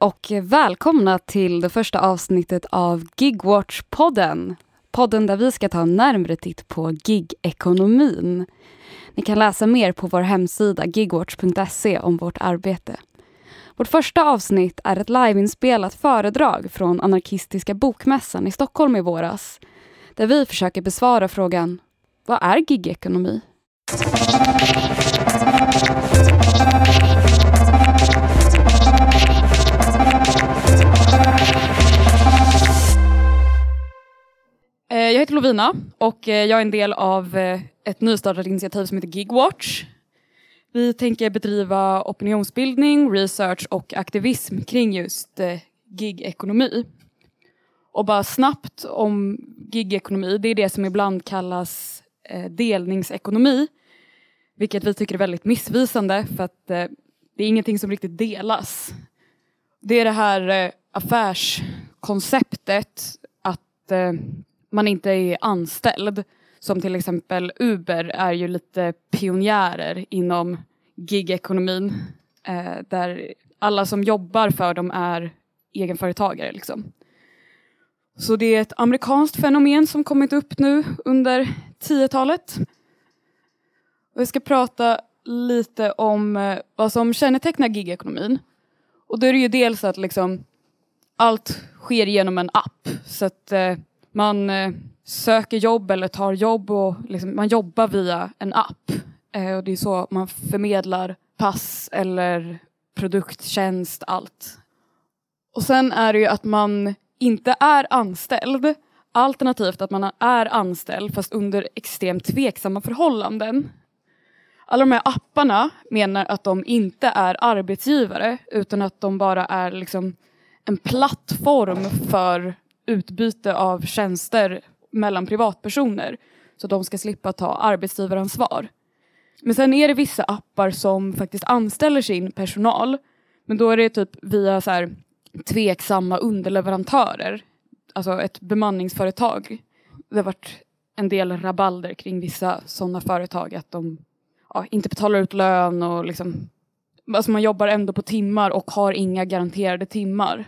Hej och välkomna till det första avsnittet av Gigwatch-podden. Podden där vi ska ta en närmare titt på gigekonomin. Ni kan läsa mer på vår hemsida gigwatch.se om vårt arbete. Vårt första avsnitt är ett liveinspelat föredrag från anarkistiska bokmässan i Stockholm i våras. Där vi försöker besvara frågan Vad är gigekonomi? Eh, jag heter Lovina och eh, jag är en del av eh, ett nystartat initiativ som heter Gigwatch. Vi tänker bedriva opinionsbildning, research och aktivism kring just gigekonomi. Och bara snabbt om gigekonomi, det är det som ibland kallas delningsekonomi. Vilket vi tycker är väldigt missvisande för att det är ingenting som riktigt delas. Det är det här affärskonceptet att man inte är anställd. Som till exempel Uber är ju lite pionjärer inom gigekonomin. Eh, där alla som jobbar för dem är egenföretagare. Liksom. Så det är ett amerikanskt fenomen som kommit upp nu under 10-talet. Jag ska prata lite om eh, vad som kännetecknar gigekonomin. Och då är det ju dels att liksom allt sker genom en app. Så att eh, man eh, söker jobb eller tar jobb och liksom, man jobbar via en app. Eh, och det är så man förmedlar pass eller produkttjänst, allt. Och sen är det ju att man inte är anställd alternativt att man är anställd fast under extremt tveksamma förhållanden. Alla de här apparna menar att de inte är arbetsgivare utan att de bara är liksom en plattform för utbyte av tjänster mellan privatpersoner så de ska slippa ta arbetsgivaransvar. Men sen är det vissa appar som faktiskt anställer sin personal men då är det typ via så här tveksamma underleverantörer, alltså ett bemanningsföretag. Det har varit en del rabalder kring vissa sådana företag att de ja, inte betalar ut lön och liksom Alltså man jobbar ändå på timmar och har inga garanterade timmar.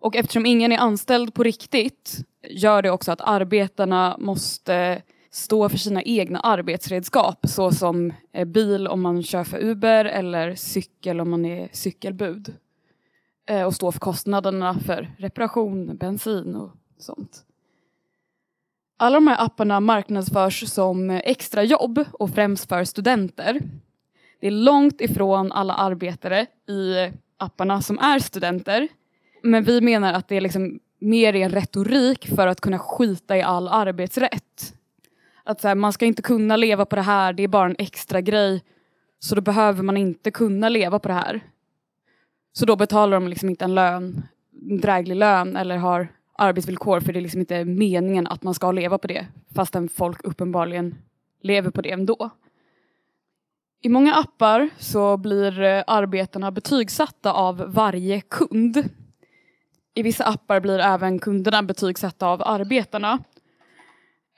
Och eftersom ingen är anställd på riktigt gör det också att arbetarna måste stå för sina egna arbetsredskap såsom eh, bil om man kör för Uber eller cykel om man är cykelbud. Eh, och stå för kostnaderna för reparation, bensin och sånt. Alla de här apparna marknadsförs som eh, extrajobb och främst för studenter. Det är långt ifrån alla arbetare i apparna som är studenter men vi menar att det är liksom mer en retorik för att kunna skita i all arbetsrätt. Att så här, man ska inte kunna leva på det här, det är bara en extra grej. Så då behöver man inte kunna leva på det här. Så då betalar de liksom inte en lön, en dräglig lön eller har arbetsvillkor för det är liksom inte meningen att man ska leva på det fastän folk uppenbarligen lever på det ändå. I många appar så blir eh, arbetarna betygsatta av varje kund i vissa appar blir även kunderna betygsatta av arbetarna.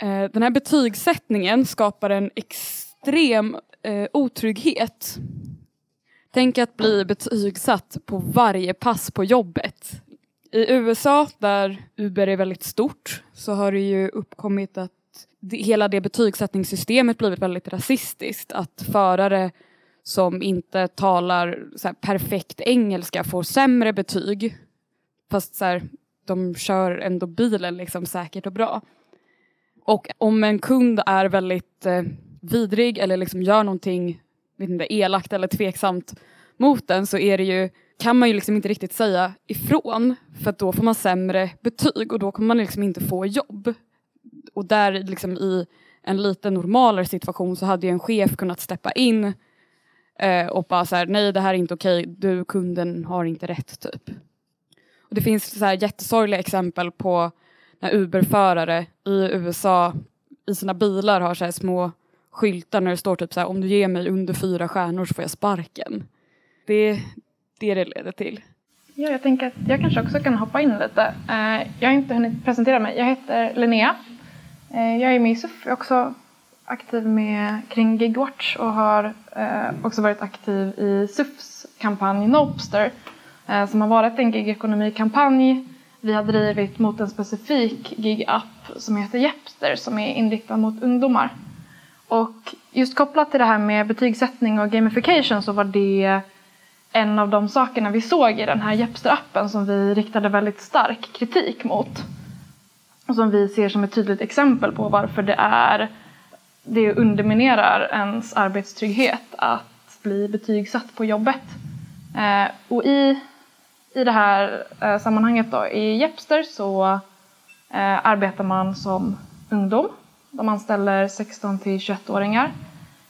Eh, den här betygssättningen skapar en extrem eh, otrygghet. Tänk att bli betygsatt på varje pass på jobbet. I USA, där Uber är väldigt stort, så har det ju uppkommit att hela det betygssättningssystemet blivit väldigt rasistiskt. Att förare som inte talar perfekt engelska får sämre betyg Fast så här, de kör ändå bilen liksom säkert och bra. Och om en kund är väldigt eh, vidrig eller liksom gör någonting vet inte, elakt eller tveksamt mot den så är det ju, kan man ju liksom inte riktigt säga ifrån för att då får man sämre betyg och då kommer man liksom inte få jobb. Och där liksom i en lite normalare situation så hade ju en chef kunnat steppa in eh, och bara så här, nej det här är inte okej, du kunden har inte rätt typ. Och det finns så här jättesorgliga exempel på när Uber-förare i USA i sina bilar har så små skyltar när det står typ så här om du ger mig under fyra stjärnor så får jag sparken. Det är det det leder till. Ja, jag tänker att jag kanske också kan hoppa in lite. Eh, jag har inte hunnit presentera mig. Jag heter Linnea. Eh, jag är med i SUF. Jag är också aktiv med kring Gigwatch och har eh, också varit aktiv i SUFs kampanj Nopster Eh, som har varit en gigekonomikampanj vi har drivit mot en specifik gig-app som heter Jepster som är inriktad mot ungdomar. Och just kopplat till det här med betygssättning och gamification så var det en av de sakerna vi såg i den här Jepster-appen som vi riktade väldigt stark kritik mot. Och som vi ser som ett tydligt exempel på varför det är det underminerar ens arbetstrygghet att bli betygsatt på jobbet. Eh, och i, i det här eh, sammanhanget då, i Jepster så eh, arbetar man som ungdom. De anställer 16 till 21-åringar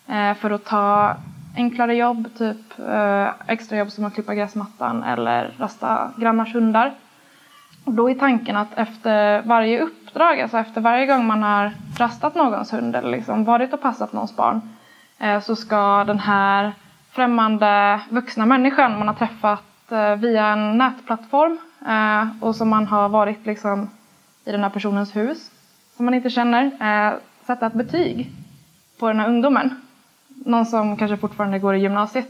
eh, för att ta enklare jobb, typ eh, extrajobb som att klippa gräsmattan eller rasta grannars hundar. Och då är tanken att efter varje uppdrag, alltså efter varje gång man har rastat någons hund eller liksom varit och passat någons barn, eh, så ska den här främmande vuxna människan man har träffat Eh, via en nätplattform eh, och som man har varit liksom i den här personens hus, som man inte känner, eh, sätta ett betyg på den här ungdomen någon som kanske fortfarande går i gymnasiet.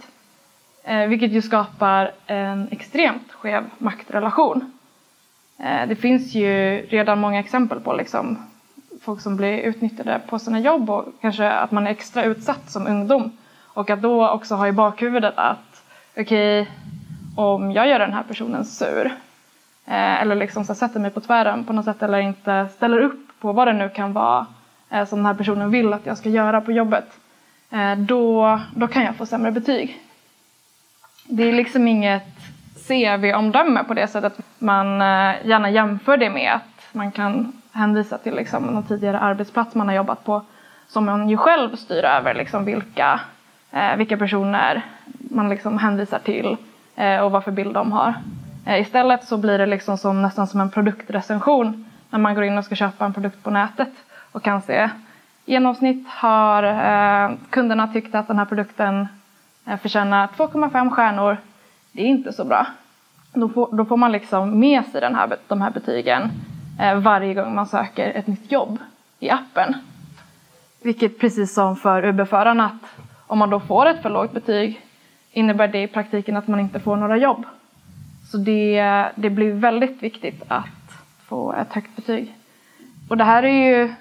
Eh, vilket ju skapar en extremt skev maktrelation. Eh, det finns ju redan många exempel på liksom, folk som blir utnyttjade på sina jobb och kanske att man är extra utsatt som ungdom. Och att då också ha i bakhuvudet att okej, okay, om jag gör den här personen sur eh, eller liksom så sätter mig på tvären på något sätt eller inte ställer upp på vad det nu kan vara eh, som den här personen vill att jag ska göra på jobbet eh, då, då kan jag få sämre betyg. Det är liksom inget CV-omdöme på det sättet man gärna jämför det med att man kan hänvisa till liksom någon tidigare arbetsplats man har jobbat på som man ju själv styr över liksom vilka, vilka personer man liksom hänvisar till Eh, och vad för bild de har. Eh, istället så blir det liksom som, nästan som en produktrecension när man går in och ska köpa en produkt på nätet och kan se i genomsnitt har eh, kunderna tyckt att den här produkten eh, förtjänar 2,5 stjärnor. Det är inte så bra. Då får, då får man liksom med sig den här, de här betygen eh, varje gång man söker ett nytt jobb i appen. Vilket precis som för Uberföraren att om man då får ett för lågt betyg innebär det i praktiken att man inte får några jobb. Så det, det blir väldigt viktigt att få ett högt betyg. Och det här är ju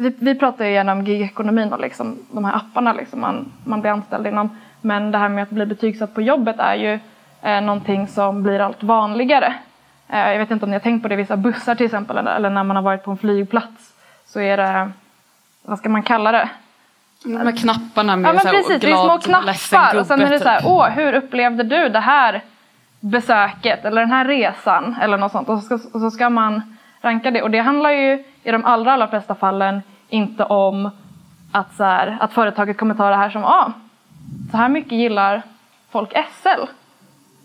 vi, vi pratar ju gärna om gigekonomin och liksom, de här apparna liksom man, man blir anställd inom. Men det här med att bli betygsatt på jobbet är ju eh, någonting som blir allt vanligare. Eh, jag vet inte om ni har tänkt på det, vissa bussar till exempel eller, eller när man har varit på en flygplats så är det, vad ska man kalla det? De här knapparna med ja, men så precis, glad, det är små knappar och sen är det så här, typ. åh hur upplevde du det här besöket eller den här resan eller något sånt och så ska, och så ska man ranka det och det handlar ju i de allra, allra flesta fallen inte om att, så här, att företaget kommer ta det här som ah, så här mycket gillar folk SL.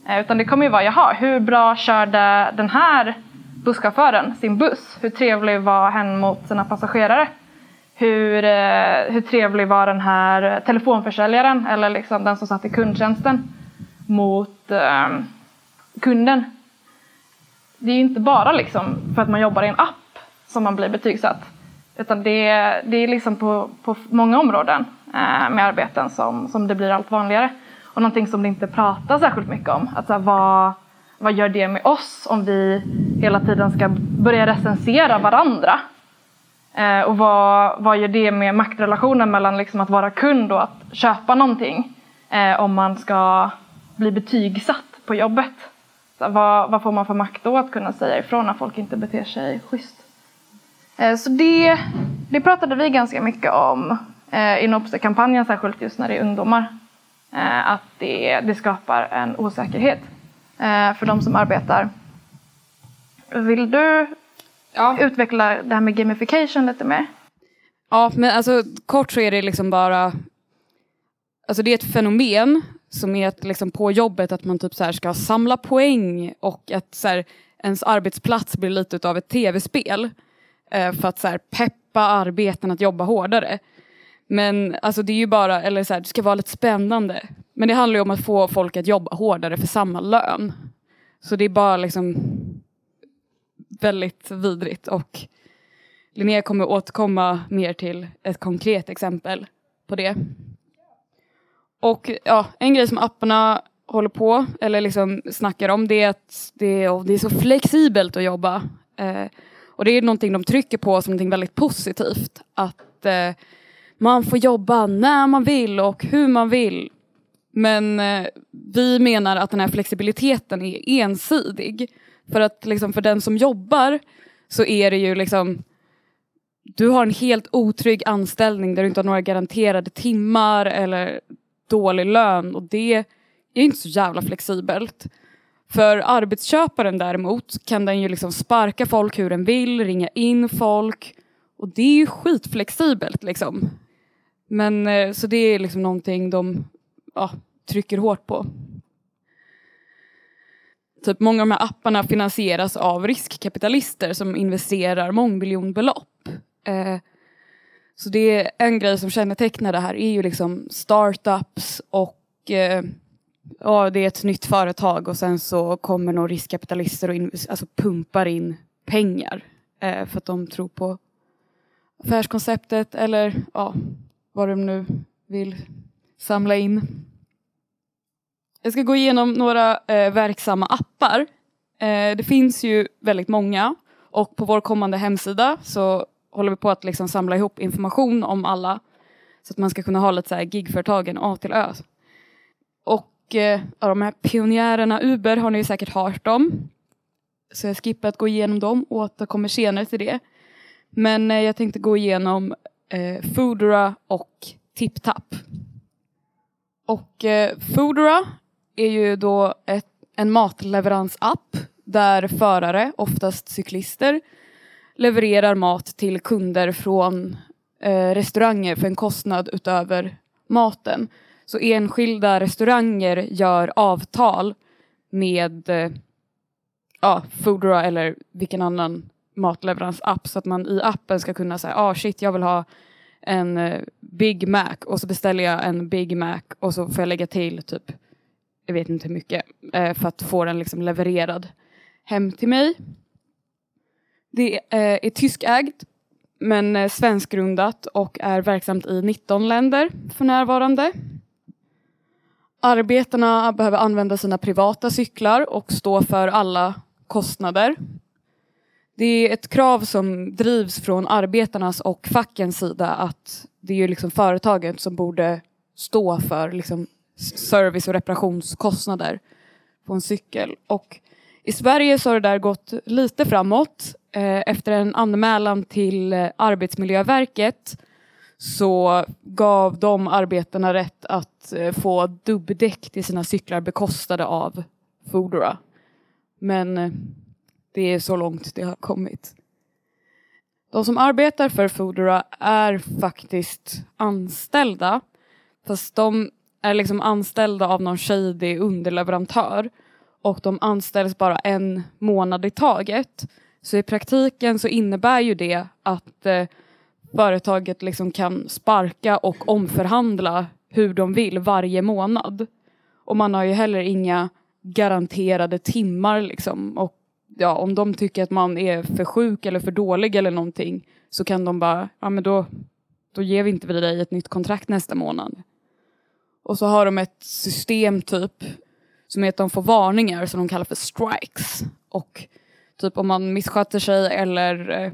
Eh, utan det kommer ju vara, jaha, hur bra körde den här busschauffören sin buss? Hur trevlig var hen mot sina passagerare? Hur, eh, hur trevlig var den här telefonförsäljaren eller liksom den som satt i kundtjänsten mot eh, kunden? Det är ju inte bara liksom för att man jobbar i en app som man blir betygsatt. Utan det, det är liksom på, på många områden eh, med arbeten som, som det blir allt vanligare. Och någonting som det inte pratas särskilt mycket om. Alltså vad, vad gör det med oss om vi hela tiden ska börja recensera varandra? Eh, och vad, vad gör det med maktrelationen mellan liksom att vara kund och att köpa någonting? Eh, om man ska bli betygsatt på jobbet. Så vad, vad får man för makt då att kunna säga ifrån när folk inte beter sig schysst? Eh, så det, det pratade vi ganska mycket om eh, i Nopse-kampanjen, särskilt just när det är ungdomar. Eh, att det, det skapar en osäkerhet eh, för de som arbetar. Vill du ja. utveckla det här med gamification lite mer? Ja, men alltså kort så är det liksom bara Alltså det är ett fenomen som är att liksom på jobbet att man typ så ska samla poäng och att så här, ens arbetsplats blir lite av ett tv-spel eh, för att så här, peppa arbeten att jobba hårdare. Men alltså det är ju bara, eller så här, det ska vara lite spännande. Men det handlar ju om att få folk att jobba hårdare för samma lön. Så det är bara liksom väldigt vidrigt och Linnea kommer återkomma mer till ett konkret exempel på det. Och ja, en grej som apparna håller på eller liksom snackar om det är att det är, det är så flexibelt att jobba. Eh, och det är någonting de trycker på som någonting väldigt positivt. Att eh, man får jobba när man vill och hur man vill. Men eh, vi menar att den här flexibiliteten är ensidig. För att liksom, för den som jobbar så är det ju liksom du har en helt otrygg anställning där du inte har några garanterade timmar eller dålig lön och det är inte så jävla flexibelt. För arbetsköparen däremot kan den ju liksom sparka folk hur den vill, ringa in folk och det är ju skitflexibelt liksom. Men eh, så det är liksom någonting de ja, trycker hårt på. Typ många av de här apparna finansieras av riskkapitalister som investerar mångmiljonbelopp. Eh, så det är en grej som kännetecknar det här är ju liksom startups och eh, ja, det är ett nytt företag och sen så kommer några riskkapitalister och in, alltså pumpar in pengar eh, för att de tror på affärskonceptet eller ja, vad de nu vill samla in. Jag ska gå igenom några eh, verksamma appar. Eh, det finns ju väldigt många och på vår kommande hemsida så håller vi på att liksom samla ihop information om alla så att man ska kunna ha lite så här gigföretagen A till Ö. Och eh, de här pionjärerna Uber har ni ju säkert hört om. Så jag skippar att gå igenom dem och återkommer senare till det. Men eh, jag tänkte gå igenom eh, Foodora och TipTap. Och eh, Foodora är ju då ett, en matleveransapp där förare, oftast cyklister, levererar mat till kunder från eh, restauranger för en kostnad utöver maten. Så enskilda restauranger gör avtal med eh, ja, Foodora eller vilken annan matleveransapp så att man i appen ska kunna säga ah shit jag vill ha en eh, Big Mac och så beställer jag en Big Mac och så får jag lägga till typ jag vet inte hur mycket eh, för att få den liksom levererad hem till mig. Det är, är tyskägt men eh, svenskgrundat och är verksamt i 19 länder för närvarande. Arbetarna behöver använda sina privata cyklar och stå för alla kostnader. Det är ett krav som drivs från arbetarnas och fackens sida att det är ju liksom företaget som borde stå för liksom service och reparationskostnader på en cykel. Och i Sverige så har det där gått lite framåt. Eh, efter en anmälan till eh, Arbetsmiljöverket så gav de arbetarna rätt att eh, få dubbdäck till sina cyklar bekostade av Foodora. Men det är så långt det har kommit. De som arbetar för Foodora är faktiskt anställda. Fast de är liksom anställda av någon shady underleverantör och de anställs bara en månad i taget. Så i praktiken så innebär ju det att eh, företaget liksom kan sparka och omförhandla hur de vill varje månad. Och man har ju heller inga garanterade timmar liksom. Och ja, om de tycker att man är för sjuk eller för dålig eller någonting så kan de bara, ja men då, då ger vi inte dig ett nytt kontrakt nästa månad. Och så har de ett system typ som är att de får varningar som de kallar för strikes. Och typ om man missköter sig eller eh,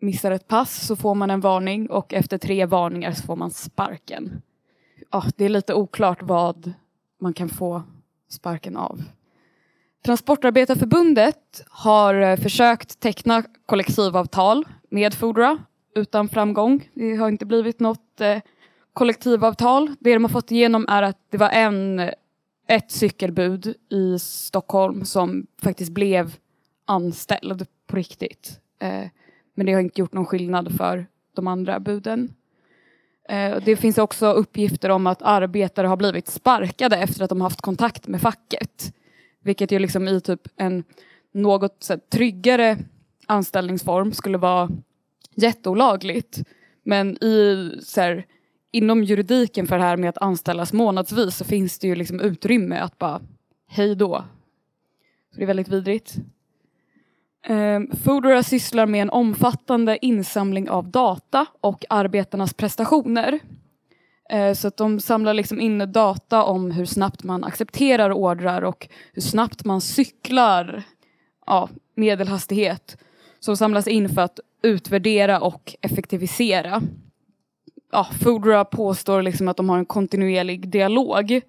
missar ett pass så får man en varning och efter tre varningar så får man sparken. Ja, det är lite oklart vad man kan få sparken av. Transportarbetarförbundet har eh, försökt teckna kollektivavtal med Fodra utan framgång. Det har inte blivit något eh, kollektivavtal. Det de har fått igenom är att det var en, ett cykelbud i Stockholm som faktiskt blev anställd på riktigt. Eh, men det har inte gjort någon skillnad för de andra buden. Eh, det finns också uppgifter om att arbetare har blivit sparkade efter att de haft kontakt med facket. Vilket ju liksom i typ en något så här, tryggare anställningsform skulle vara jätteolagligt. Men i så här, inom juridiken för det här med att anställas månadsvis så finns det ju liksom utrymme att bara hej då. Så det är väldigt vidrigt. Ehm, Foodora sysslar med en omfattande insamling av data och arbetarnas prestationer. Ehm, så att de samlar liksom in data om hur snabbt man accepterar ordrar och hur snabbt man cyklar ja, medelhastighet som samlas in för att utvärdera och effektivisera. Ja, Foodra påstår liksom att de har en kontinuerlig dialog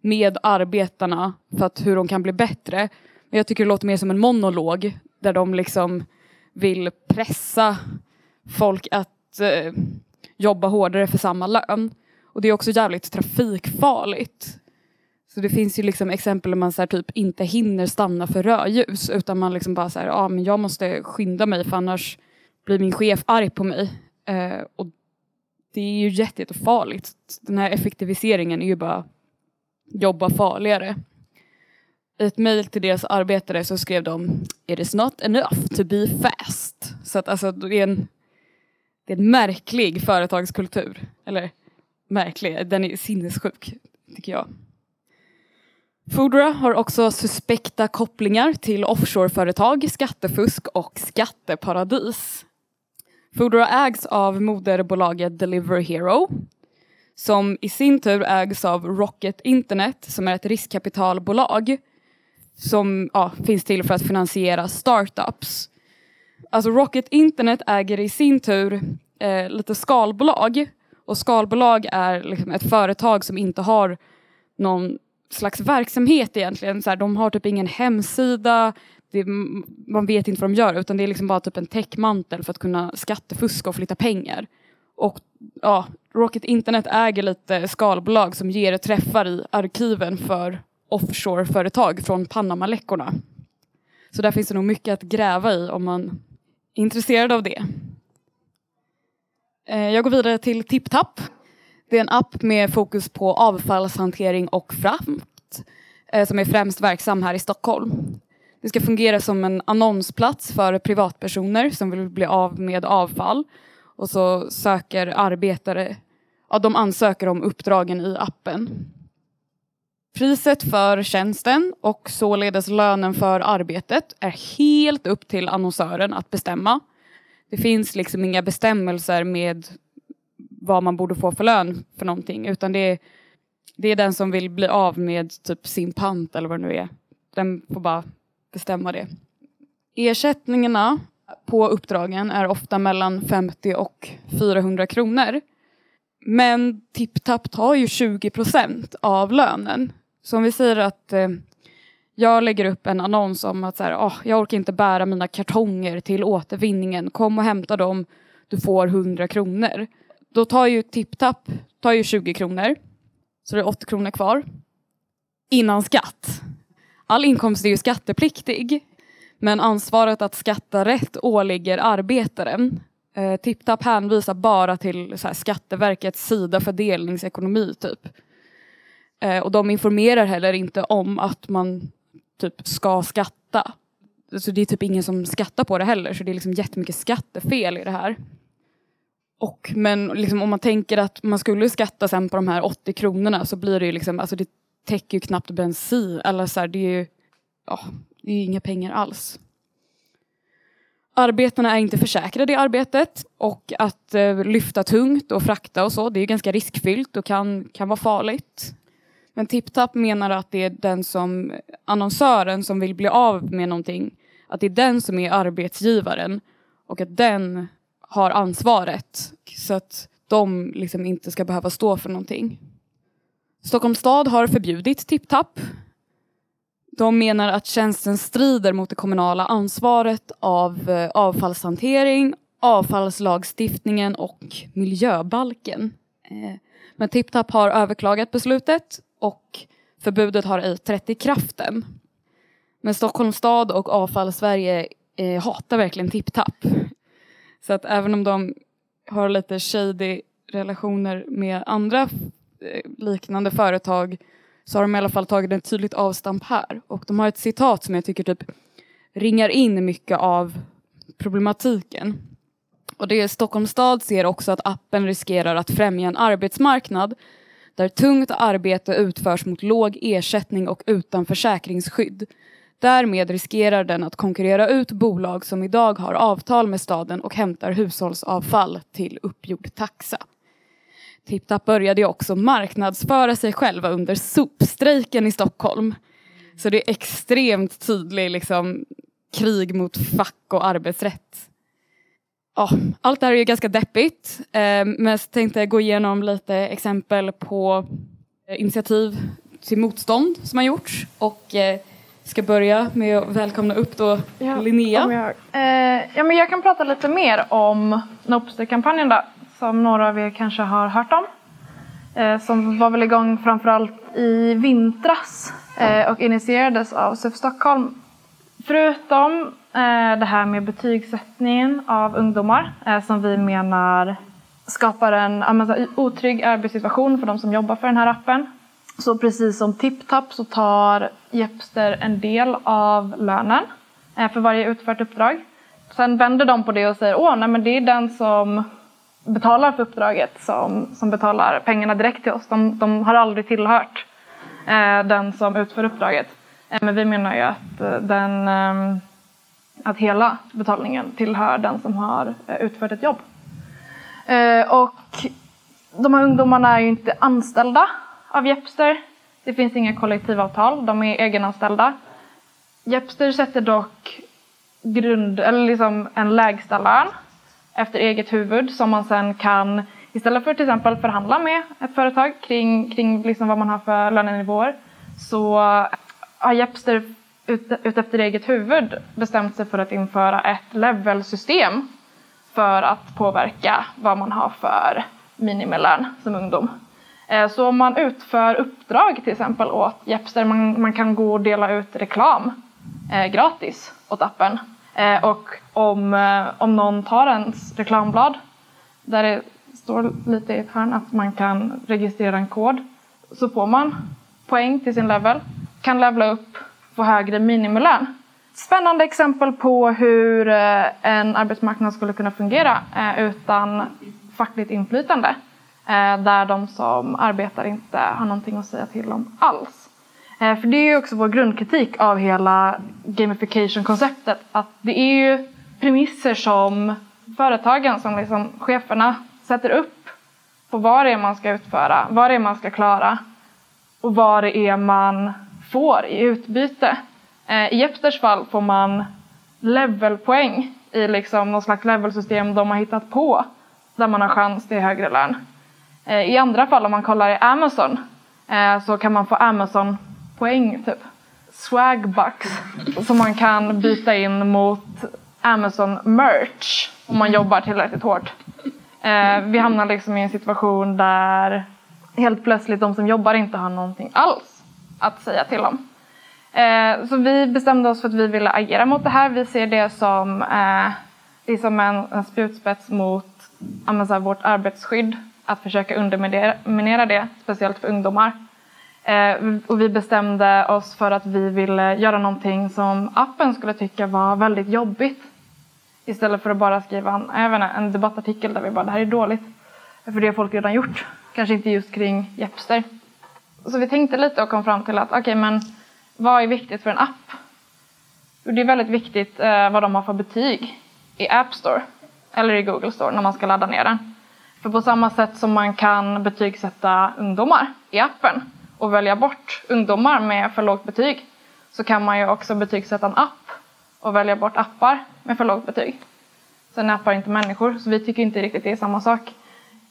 med arbetarna för att hur de kan bli bättre. Men jag tycker det låter mer som en monolog där de liksom vill pressa folk att eh, jobba hårdare för samma lön. Och det är också jävligt trafikfarligt. Så det finns ju liksom exempel där man så här, typ inte hinner stanna för rödljus utan man liksom bara säger ja men jag måste skynda mig för annars blir min chef arg på mig. Eh, och det är ju jättefarligt. Den här effektiviseringen är ju bara jobba farligare. I ett mejl till deras arbetare så skrev de It is not enough to be fast. Så att alltså det är en, det är en märklig företagskultur. Eller märklig, den är sinnessjuk tycker jag. Foodra har också suspekta kopplingar till offshoreföretag, skattefusk och skatteparadis. Foodora ägs av moderbolaget Deliver Hero som i sin tur ägs av Rocket Internet som är ett riskkapitalbolag som ja, finns till för att finansiera startups. Alltså Rocket Internet äger i sin tur eh, lite skalbolag och skalbolag är liksom ett företag som inte har någon slags verksamhet egentligen. Så här, de har typ ingen hemsida, det, man vet inte vad de gör utan det är liksom bara typ en täckmantel för att kunna skattefuska och flytta pengar. Och ja, Rocket Internet äger lite skalbolag som ger träffar i arkiven för offshore-företag från Panamaläckorna. Så där finns det nog mycket att gräva i om man är intresserad av det. Eh, jag går vidare till TipTap. Det är en app med fokus på avfallshantering och frakt eh, som är främst verksam här i Stockholm. Det ska fungera som en annonsplats för privatpersoner som vill bli av med avfall och så söker arbetare, ja de ansöker om uppdragen i appen. Priset för tjänsten och således lönen för arbetet är helt upp till annonsören att bestämma. Det finns liksom inga bestämmelser med vad man borde få för lön för någonting utan det är, det är den som vill bli av med typ sin pant eller vad det nu är. Den får bara bestämma det. Ersättningarna på uppdragen är ofta mellan 50 och 400 kronor. Men TipTap tar ju 20 procent av lönen. Så om vi säger att eh, jag lägger upp en annons om att så här, oh, jag orkar inte bära mina kartonger till återvinningen, kom och hämta dem, du får 100 kronor. Då tar ju TipTap tar ju 20 kronor, så det är 80 kronor kvar. Innan skatt. All inkomst är ju skattepliktig. Men ansvaret att skatta rätt åligger arbetaren. Eh, TipTap hänvisar bara till så här, Skatteverkets sida för delningsekonomi typ. Eh, och de informerar heller inte om att man typ ska skatta. Så det är typ ingen som skattar på det heller så det är liksom jättemycket skattefel i det här. Och, men liksom, om man tänker att man skulle skatta sen på de här 80 kronorna så blir det ju liksom, alltså det täcker ju knappt bensin. Eller så här, det är ju, ja, det är inga pengar alls. Arbetarna är inte försäkrade i arbetet och att eh, lyfta tungt och frakta och så, det är ganska riskfyllt och kan, kan vara farligt. Men TipTap menar att det är den som annonsören som vill bli av med någonting, att det är den som är arbetsgivaren och att den har ansvaret så att de liksom inte ska behöva stå för någonting. Stockholms stad har förbjudit tipptapp. de menar att tjänsten strider mot det kommunala ansvaret av eh, avfallshantering, avfallslagstiftningen och miljöbalken. Eh, men TipTap har överklagat beslutet och förbudet har ej trätt i kraften. Men Stockholms stad och Avfall Sverige eh, hatar verkligen TipTap. Så att även om de har lite shady relationer med andra Eh, liknande företag så har de i alla fall tagit ett tydligt avstamp här. Och de har ett citat som jag tycker typ ringar in mycket av problematiken. Och det är Stockholms stad ser också att appen riskerar att främja en arbetsmarknad där tungt arbete utförs mot låg ersättning och utan försäkringsskydd. Därmed riskerar den att konkurrera ut bolag som idag har avtal med staden och hämtar hushållsavfall till uppgjord taxa. TipTap började ju också marknadsföra sig själva under sopstrejken i Stockholm. Så det är extremt tydlig liksom, krig mot fack och arbetsrätt. Ja, allt det här är ju ganska deppigt, eh, men jag tänkte gå igenom lite exempel på eh, initiativ till motstånd som har gjorts och eh, ska börja med att välkomna upp då ja, Linnea. Jag, eh, ja, men jag kan prata lite mer om Nopster-kampanjen som några av er kanske har hört om. Eh, som var väl igång framförallt i vintras eh, och initierades av SUF Stockholm. Förutom eh, det här med betygssättningen av ungdomar eh, som vi menar skapar en otrygg arbetssituation för de som jobbar för den här appen så precis som TipTap så tar Jepster en del av lönen eh, för varje utfört uppdrag. Sen vänder de på det och säger åh, nej, men det är den som betalar för uppdraget som, som betalar pengarna direkt till oss. De, de har aldrig tillhört eh, den som utför uppdraget. Eh, men vi menar ju att, eh, den, eh, att hela betalningen tillhör den som har eh, utfört ett jobb. Eh, och de här ungdomarna är ju inte anställda av Jepster. Det finns inga kollektivavtal, de är egenanställda. Jepster sätter dock grund, eller liksom en lägsta lön efter eget huvud som man sen kan istället för till exempel förhandla med ett företag kring, kring liksom vad man har för lönenivåer så har Jepster ut, ut efter eget huvud bestämt sig för att införa ett levelsystem för att påverka vad man har för minimilön som ungdom. Eh, så om man utför uppdrag till exempel åt Jepster, man, man kan gå och dela ut reklam eh, gratis åt appen. Eh, och om, eh, om någon tar ens reklamblad där det står lite i ett hörn att man kan registrera en kod så får man poäng till sin level, kan levla upp, få högre minimilön. Spännande exempel på hur eh, en arbetsmarknad skulle kunna fungera eh, utan fackligt inflytande. Eh, där de som arbetar inte har någonting att säga till om alls. Eh, för det är ju också vår grundkritik av hela gamification-konceptet. Att det är ju premisser som företagen, som liksom cheferna sätter upp på vad det är man ska utföra, vad det är man ska klara och vad det är man får i utbyte. Eh, I Jepters fall får man levelpoäng i liksom något slags levelsystem de har hittat på där man har chans till högre lön. Eh, I andra fall om man kollar i Amazon så kan man få Amazon poäng typ. Swagbucks som man kan byta in mot Amazon merch om man jobbar tillräckligt hårt. Eh, vi hamnar liksom i en situation där helt plötsligt de som jobbar inte har någonting alls att säga till om. Eh, så vi bestämde oss för att vi ville agera mot det här. Vi ser det som, eh, det som en, en spjutspets mot vårt arbetsskydd att försöka underminera det, speciellt för ungdomar. Eh, och vi bestämde oss för att vi ville göra någonting som appen skulle tycka var väldigt jobbigt. Istället för att bara skriva en, jag inte, en debattartikel där vi bara det här är dåligt. För det har folk redan gjort. Kanske inte just kring Jepster. Så vi tänkte lite och kom fram till att okej okay, men vad är viktigt för en app? Det är väldigt viktigt eh, vad de har för betyg i App Store eller i Google Store när man ska ladda ner den. För på samma sätt som man kan betygsätta ungdomar i appen och välja bort ungdomar med för lågt betyg så kan man ju också betygsätta en app och välja bort appar med för lågt betyg. Sen är appar inte människor, så vi tycker inte riktigt det är samma sak.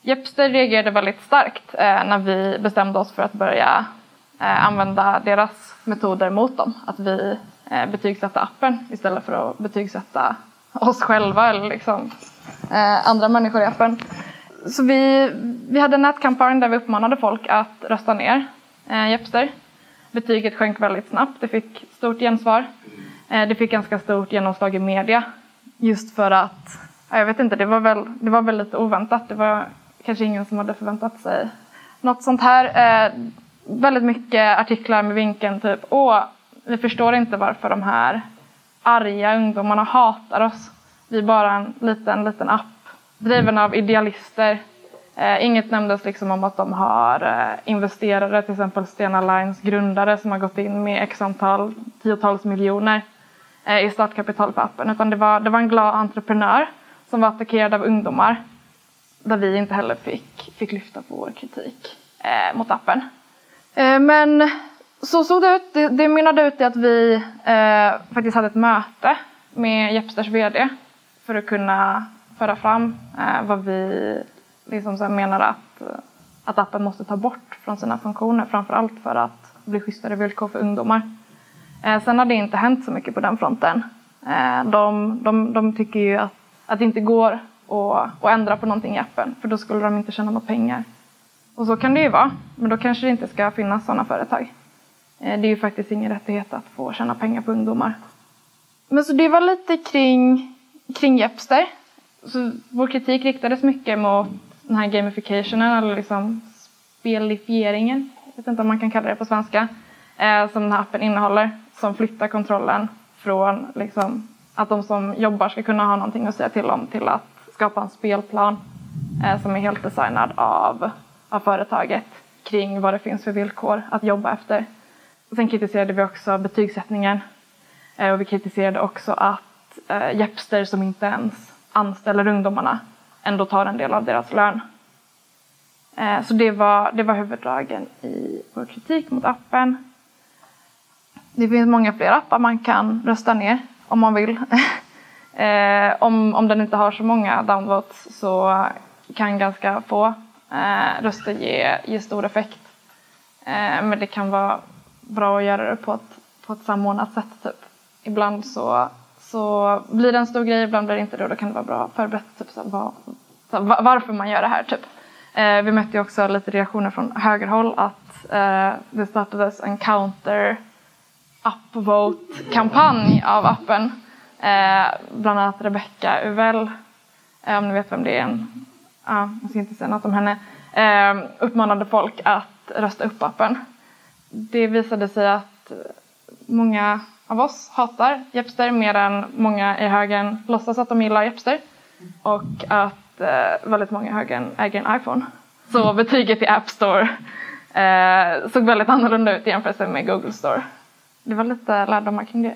Jepster reagerade väldigt starkt eh, när vi bestämde oss för att börja eh, använda deras metoder mot dem. Att vi eh, betygsätter appen istället för att betygsätta oss själva eller liksom, eh, andra människor i appen så vi, vi hade en nätkampanj där vi uppmanade folk att rösta ner eh, Jepster. Betyget sjönk väldigt snabbt, det fick stort gensvar. Eh, det fick ganska stort genomslag i media. Just för att, jag vet inte, det var väl, det var väl lite oväntat. Det var kanske ingen som hade förväntat sig något sånt här. Eh, väldigt mycket artiklar med vinkeln typ, åh, vi förstår inte varför de här arga ungdomarna hatar oss. Vi är bara en liten, liten app driven av idealister. Eh, inget nämndes liksom om att de har eh, investerare, till exempel Stena Lines grundare som har gått in med x antal tiotals miljoner eh, i startkapital för appen. Utan det var, det var en glad entreprenör som var attackerad av ungdomar där vi inte heller fick, fick lyfta på vår kritik eh, mot appen. Eh, men så såg det ut. Det, det mynnade ut i att vi eh, faktiskt hade ett möte med Jepsters VD för att kunna föra fram eh, vad vi liksom så menar att, att appen måste ta bort från sina funktioner, framför allt för att bli schysstare villkor för ungdomar. Eh, sen har det inte hänt så mycket på den fronten. Eh, de, de, de tycker ju att, att det inte går att, att ändra på någonting i appen, för då skulle de inte tjäna några pengar. Och så kan det ju vara, men då kanske det inte ska finnas sådana företag. Eh, det är ju faktiskt ingen rättighet att få tjäna pengar på ungdomar. Men så det var lite kring, kring Jepster. Så vår kritik riktades mycket mot den här gamificationen, eller liksom spelifieringen, jag vet inte om man kan kalla det på svenska, eh, som den här appen innehåller, som flyttar kontrollen från liksom, att de som jobbar ska kunna ha någonting att säga till om till att skapa en spelplan eh, som är helt designad av, av företaget kring vad det finns för villkor att jobba efter. Sen kritiserade vi också betygssättningen eh, och vi kritiserade också att eh, Jepster som inte ens anställer ungdomarna ändå tar en del av deras lön. Eh, så det var, det var huvuddragen i vår kritik mot appen. Det finns många fler appar man kan rösta ner om man vill. Eh, om, om den inte har så många downvotes så kan ganska få eh, röster ge, ge stor effekt. Eh, men det kan vara bra att göra det på ett, på ett samordnat sätt. Typ. Ibland så, så blir det en stor grej, ibland blir det inte det och då kan det vara bra förberett typ, så var, så varför man gör det här. Typ. Eh, vi mötte ju också lite reaktioner från högerhåll att eh, det startades en counter upvote-kampanj av appen. Eh, bland annat Rebecca Uvell, eh, om ni vet vem det är, en, ja, jag ska inte säga något om henne, eh, uppmanade folk att rösta upp appen. Det visade sig att många av oss hatar Jepster mer än många i högern låtsas att de gillar Jepster. Och att eh, väldigt många i högern äger en iPhone. Så betyget i App Store eh, såg väldigt annorlunda ut i jämförelse med Google Store. Det var lite lärdomar kring det.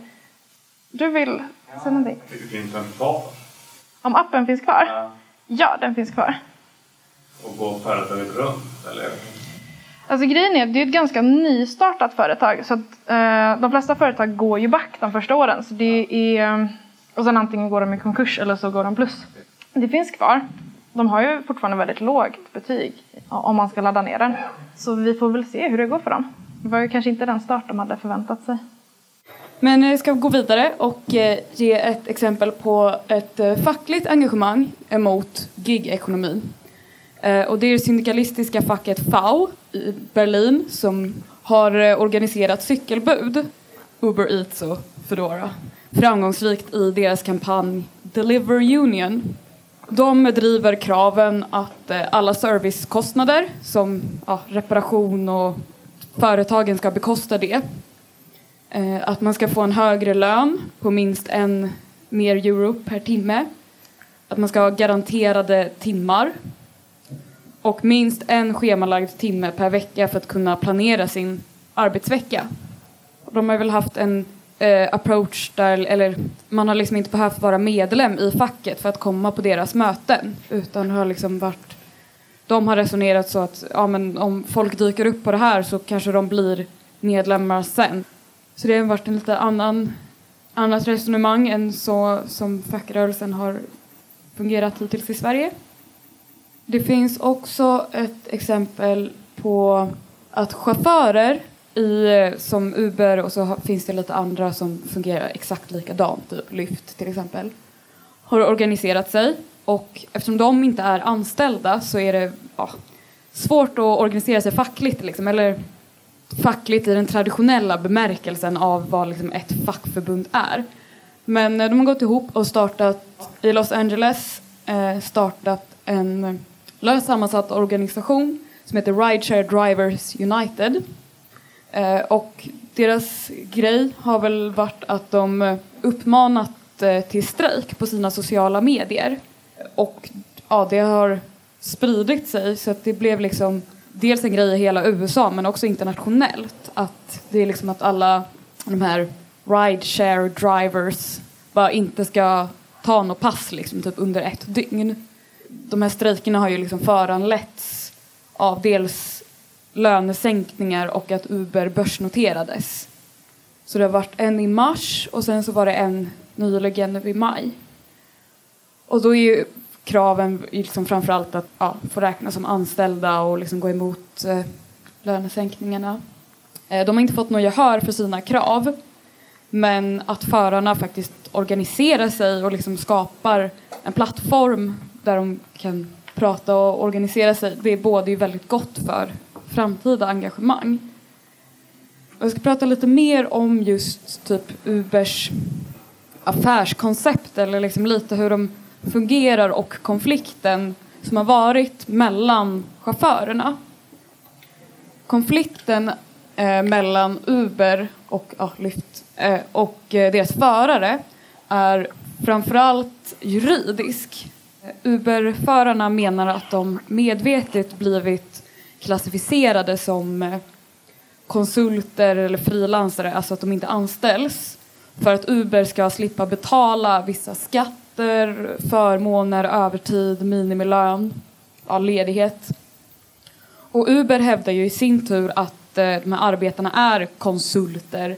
Du vill ja, säga någonting? Finns den kvar? Om appen finns kvar? Ja, ja den finns kvar. Och går företaget runt? Eller? Alltså grejen är att det är ett ganska nystartat företag så att eh, de flesta företag går ju back de första åren. Så det är, eh, och sen antingen går de i konkurs eller så går de plus. Det finns kvar. De har ju fortfarande väldigt lågt betyg om man ska ladda ner den. Så vi får väl se hur det går för dem. Det var ju kanske inte den start de hade förväntat sig. Men jag ska gå vidare och eh, ge ett exempel på ett fackligt engagemang emot gigekonomin. Eh, och det är det syndikalistiska facket FAU i Berlin som har eh, organiserat cykelbud, Uber Eats och Foodora, framgångsrikt i deras kampanj Deliver Union. De driver kraven att eh, alla servicekostnader som ja, reparation och företagen ska bekosta det. Att man ska få en högre lön på minst en mer euro per timme. Att man ska ha garanterade timmar. Och minst en schemalagd timme per vecka för att kunna planera sin arbetsvecka. De har väl haft en eh, approach där, eller man har liksom inte behövt vara medlem i facket för att komma på deras möten. Utan har liksom varit de har resonerat så att ja, men om folk dyker upp på det här så kanske de blir medlemmar sen. Så det har varit en lite annan, annat resonemang än så som fackrörelsen har fungerat hittills i Sverige. Det finns också ett exempel på att chaufförer i, som Uber och så finns det lite andra som fungerar exakt likadant, typ Lyft till exempel, har organiserat sig och eftersom de inte är anställda så är det ja, svårt att organisera sig fackligt, liksom, eller fackligt i den traditionella bemärkelsen av vad liksom, ett fackförbund är. Men eh, de har gått ihop och startat i Los Angeles eh, startat en löst sammansatt organisation som heter Rideshare Drivers United. Eh, och deras grej har väl varit att de eh, uppmanat eh, till strejk på sina sociala medier och ja, det har spridit sig så att det blev liksom dels en grej i hela USA men också internationellt. Att det är liksom att alla de här rideshare drivers bara inte ska ta något pass liksom typ under ett dygn de här strejkerna har ju liksom föranletts av dels lönesänkningar och att Uber börsnoterades. Så det har varit en i mars och sen så var det en nyligen i maj. Och då är ju kraven liksom framförallt att ja, få räknas som anställda och liksom gå emot eh, lönesänkningarna. Eh, de har inte fått något gehör för sina krav men att förarna faktiskt organiserar sig och liksom skapar en plattform där de kan prata och organisera sig, det är både väldigt gott för framtida engagemang. Jag ska prata lite mer om just typ Ubers affärskoncept eller liksom lite hur de fungerar och konflikten som har varit mellan chaufförerna. Konflikten eh, mellan Uber och ja, Lyft eh, och eh, deras förare är framförallt juridisk. Uber-förarna menar att de medvetet blivit klassificerade som eh, konsulter eller frilansare, alltså att de inte anställs för att Uber ska slippa betala vissa skatter, förmåner, övertid, minimilön, ja, ledighet. Och Uber hävdar ju i sin tur att eh, de här arbetarna är konsulter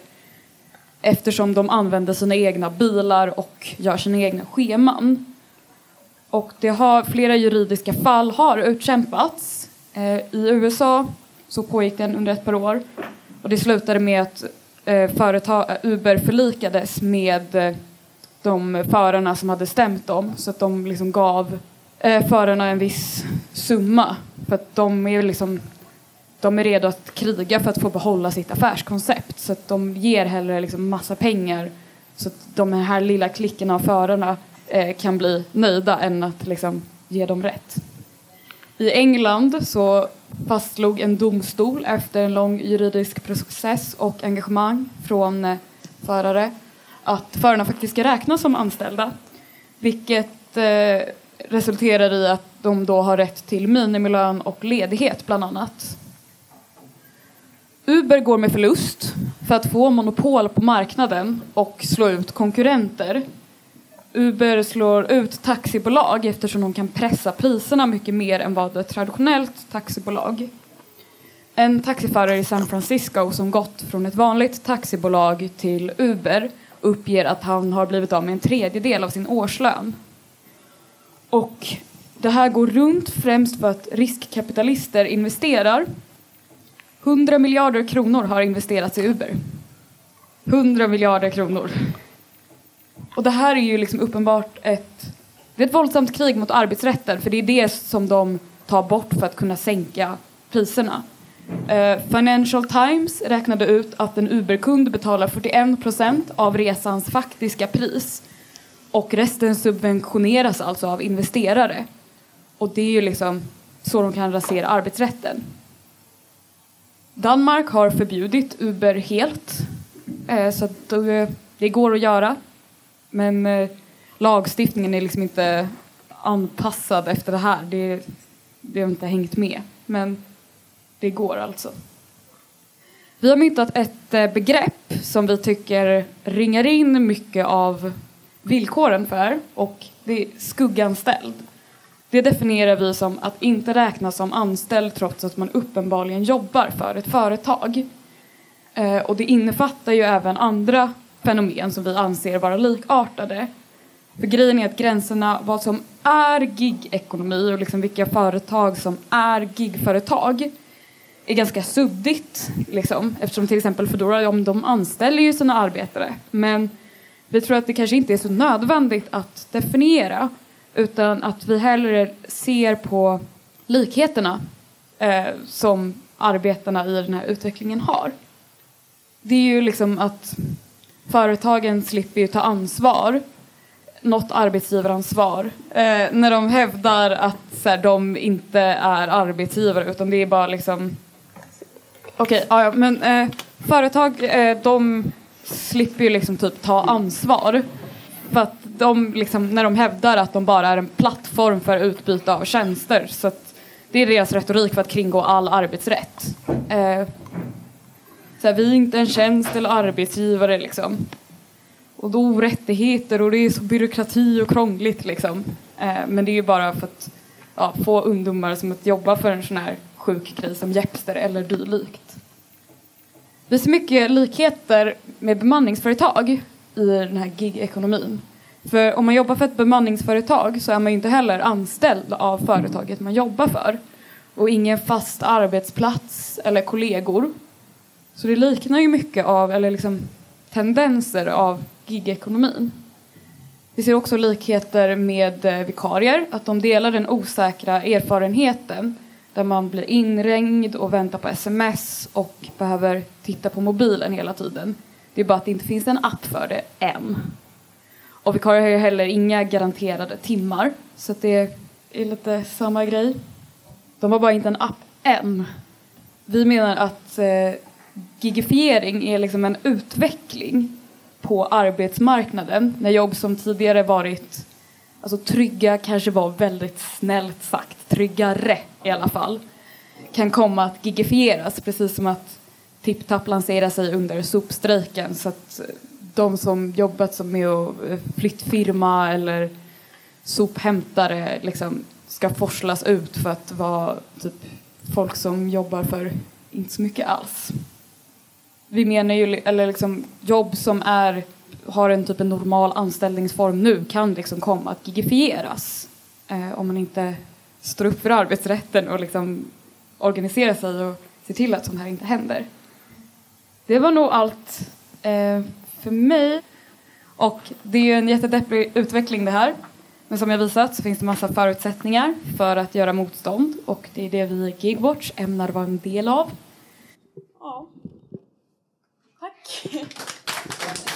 eftersom de använder sina egna bilar och gör sina egna scheman. Och det har, flera juridiska fall har utkämpats. Eh, I USA så pågick den under ett par år. Och det slutade med att eh, företag, Uber förlikades med eh, de förarna som hade stämt dem. Så att de liksom gav eh, förarna en viss summa. För att de är liksom de är redo att kriga för att få behålla sitt affärskoncept. Så att de ger hellre liksom massa pengar. Så att de här lilla klicken av förarna Eh, kan bli nöjda än att liksom ge dem rätt. I England så fastslog en domstol efter en lång juridisk process och engagemang från eh, förare att förarna faktiskt ska räknas som anställda vilket eh, resulterar i att de då har rätt till minimilön och ledighet bland annat. Uber går med förlust för att få monopol på marknaden och slå ut konkurrenter. Uber slår ut taxibolag eftersom de kan pressa priserna mycket mer än vad ett traditionellt taxibolag. En taxiförare i San Francisco som gått från ett vanligt taxibolag till Uber uppger att han har blivit av med en tredjedel av sin årslön. Och det här går runt främst för att riskkapitalister investerar 100 miljarder kronor har investerats i Uber. 100 miljarder kronor. Och det här är ju liksom uppenbart ett, det är ett våldsamt krig mot arbetsrätten för det är det som de tar bort för att kunna sänka priserna. Uh, Financial Times räknade ut att en Uber-kund betalar 41 procent av resans faktiska pris och resten subventioneras alltså av investerare. Och det är ju liksom så de kan rasera arbetsrätten. Danmark har förbjudit Uber helt, eh, så att eh, det går att göra. Men eh, lagstiftningen är liksom inte anpassad efter det här. Det, det har inte hängt med. Men det går alltså. Vi har myntat ett eh, begrepp som vi tycker ringar in mycket av villkoren för och det är skugganställd. Det definierar vi som att inte räknas som anställd trots att man uppenbarligen jobbar för ett företag. Eh, och det innefattar ju även andra fenomen som vi anser vara likartade. För grejen är att gränserna vad som är gigekonomi och liksom vilka företag som är gigföretag är ganska suddigt. Liksom, eftersom till exempel Foodora, ja, de anställer ju sina arbetare. Men vi tror att det kanske inte är så nödvändigt att definiera utan att vi hellre ser på likheterna eh, som arbetarna i den här utvecklingen har. Det är ju liksom att företagen slipper ju ta ansvar, något arbetsgivaransvar, eh, när de hävdar att så här, de inte är arbetsgivare utan det är bara liksom Okej, okay, ja, men eh, företag eh, de slipper ju liksom typ ta ansvar för att de liksom, när de hävdar att de bara är en plattform för utbyte av tjänster så att det är deras retorik för att kringgå all arbetsrätt. Eh, så här, vi är inte en tjänst eller arbetsgivare liksom. Och då rättigheter och det är så byråkrati och krångligt liksom. Eh, men det är ju bara för att ja, få ungdomar som att jobba för en sån här sjuk grej som Jepster eller dylikt. Vi ser mycket likheter med bemanningsföretag i den här gig-ekonomin. För om man jobbar för ett bemanningsföretag så är man ju inte heller anställd av företaget man jobbar för. Och ingen fast arbetsplats eller kollegor. Så det liknar ju mycket av, eller liksom tendenser av gig-ekonomin. Vi ser också likheter med eh, vikarier, att de delar den osäkra erfarenheten där man blir inringd och väntar på sms och behöver titta på mobilen hela tiden. Det är bara att det inte finns en app för det än. Och vikarier har ju heller inga garanterade timmar så det är lite samma grej. De har bara inte en app än. Vi menar att eh, gigifiering är liksom en utveckling på arbetsmarknaden när jobb som tidigare varit alltså trygga kanske var väldigt snällt sagt, tryggare i alla fall, kan komma att gigifieras precis som att TipTap lanserar sig under sopstrejken så att eh, de som jobbat som med att eh, flyttfirma eller sophämtare liksom ska forslas ut för att vara typ folk som jobbar för inte så mycket alls. Vi menar ju, eller liksom jobb som är, har en typ en normal anställningsform nu kan liksom komma att gigifieras eh, om man inte står upp för arbetsrätten och liksom organiserar sig och ser till att sånt här inte händer. Det var nog allt eh, för mig. Och det är ju en jättedeppig utveckling det här. Men som jag visat så finns det massa förutsättningar för att göra motstånd och det är det vi i Gigwatch ämnar vara en del av. Ja. すいません。